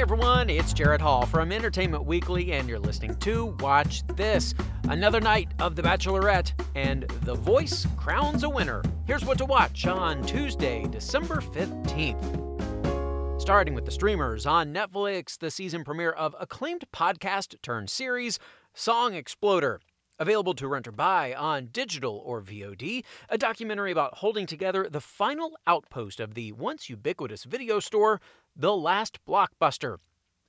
Hey everyone, it's Jared Hall from Entertainment Weekly, and you're listening to Watch This. Another night of The Bachelorette, and The Voice crowns a winner. Here's what to watch on Tuesday, December 15th. Starting with the streamers on Netflix, the season premiere of acclaimed podcast turned series, Song Exploder. Available to rent or buy on digital or VOD, a documentary about holding together the final outpost of the once ubiquitous video store, The Last Blockbuster.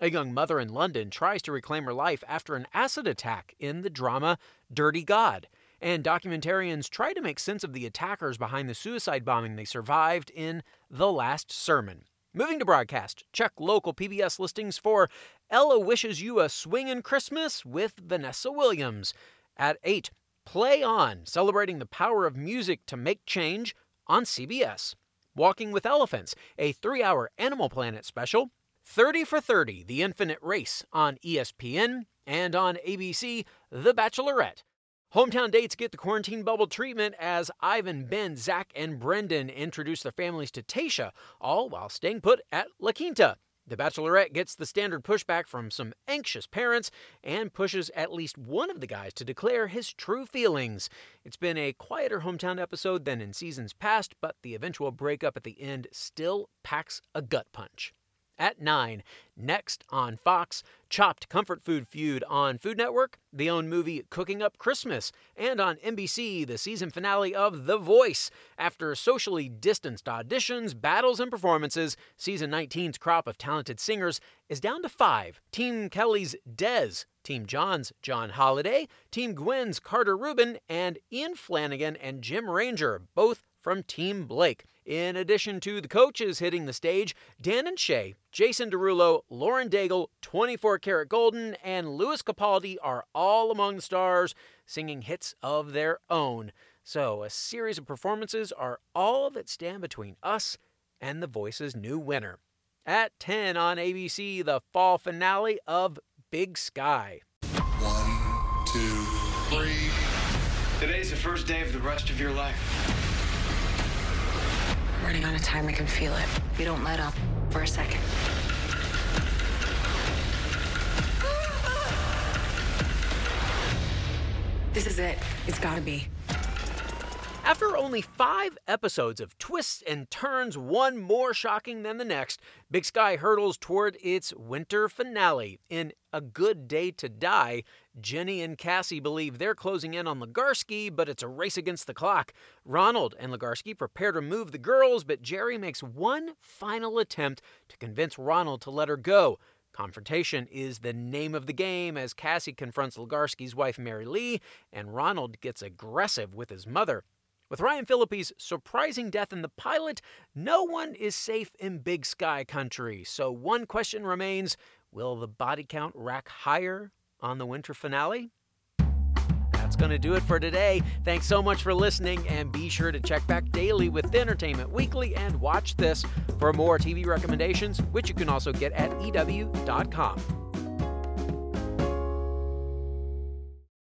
A young mother in London tries to reclaim her life after an acid attack in the drama Dirty God. And documentarians try to make sense of the attackers behind the suicide bombing they survived in The Last Sermon. Moving to broadcast, check local PBS listings for Ella Wishes You a Swingin' Christmas with Vanessa Williams. At 8, Play On, celebrating the power of music to make change on CBS. Walking with Elephants, a three hour Animal Planet special. 30 for 30, The Infinite Race on ESPN. And on ABC, The Bachelorette. Hometown dates get the quarantine bubble treatment as Ivan, Ben, Zach, and Brendan introduce their families to Tayshia, all while staying put at La Quinta. The Bachelorette gets the standard pushback from some anxious parents and pushes at least one of the guys to declare his true feelings. It's been a quieter hometown episode than in seasons past, but the eventual breakup at the end still packs a gut punch. At 9, next on Fox, Chopped Comfort Food Feud on Food Network, the own movie Cooking Up Christmas, and on NBC, the season finale of The Voice. After socially distanced auditions, battles, and performances, season 19's crop of talented singers is down to five Team Kelly's DeSz, Team John's John Holiday, Team Gwen's Carter Rubin, and Ian Flanagan and Jim Ranger, both from Team Blake. In addition to the coaches hitting the stage, Dan and Shay, Jason Derulo, Lauren Daigle, 24kGoldn, and Lewis Capaldi are all among the stars singing hits of their own. So, a series of performances are all that stand between us and The Voice's new winner. At 10 on ABC, the fall finale of Big Sky. One, two, three. Today's the first day of the rest of your life. Running out of time. I can feel it. You don't let up for a second. This is it. It's gotta be. After only five episodes of twists and turns, one more shocking than the next, Big Sky hurtles toward its winter finale. In A Good Day to Die, Jenny and Cassie believe they're closing in on Legarski, but it's a race against the clock. Ronald and Legarski prepare to move the girls, but Jerrie makes one final attempt to convince Ronald to let her go. Confrontation is the name of the game as Cassie confronts Legarski's wife Merrilee, and Ronald gets aggressive with his mother. With Ryan Phillippe's surprising death in the pilot, no one is safe in Big Sky country. So one question remains will the body count rack higher on the winter finale? That's going to do it for today. Thanks so much for listening, and be sure to check back daily with Entertainment Weekly and watch this for more TV recommendations, which you can also get at EW.com.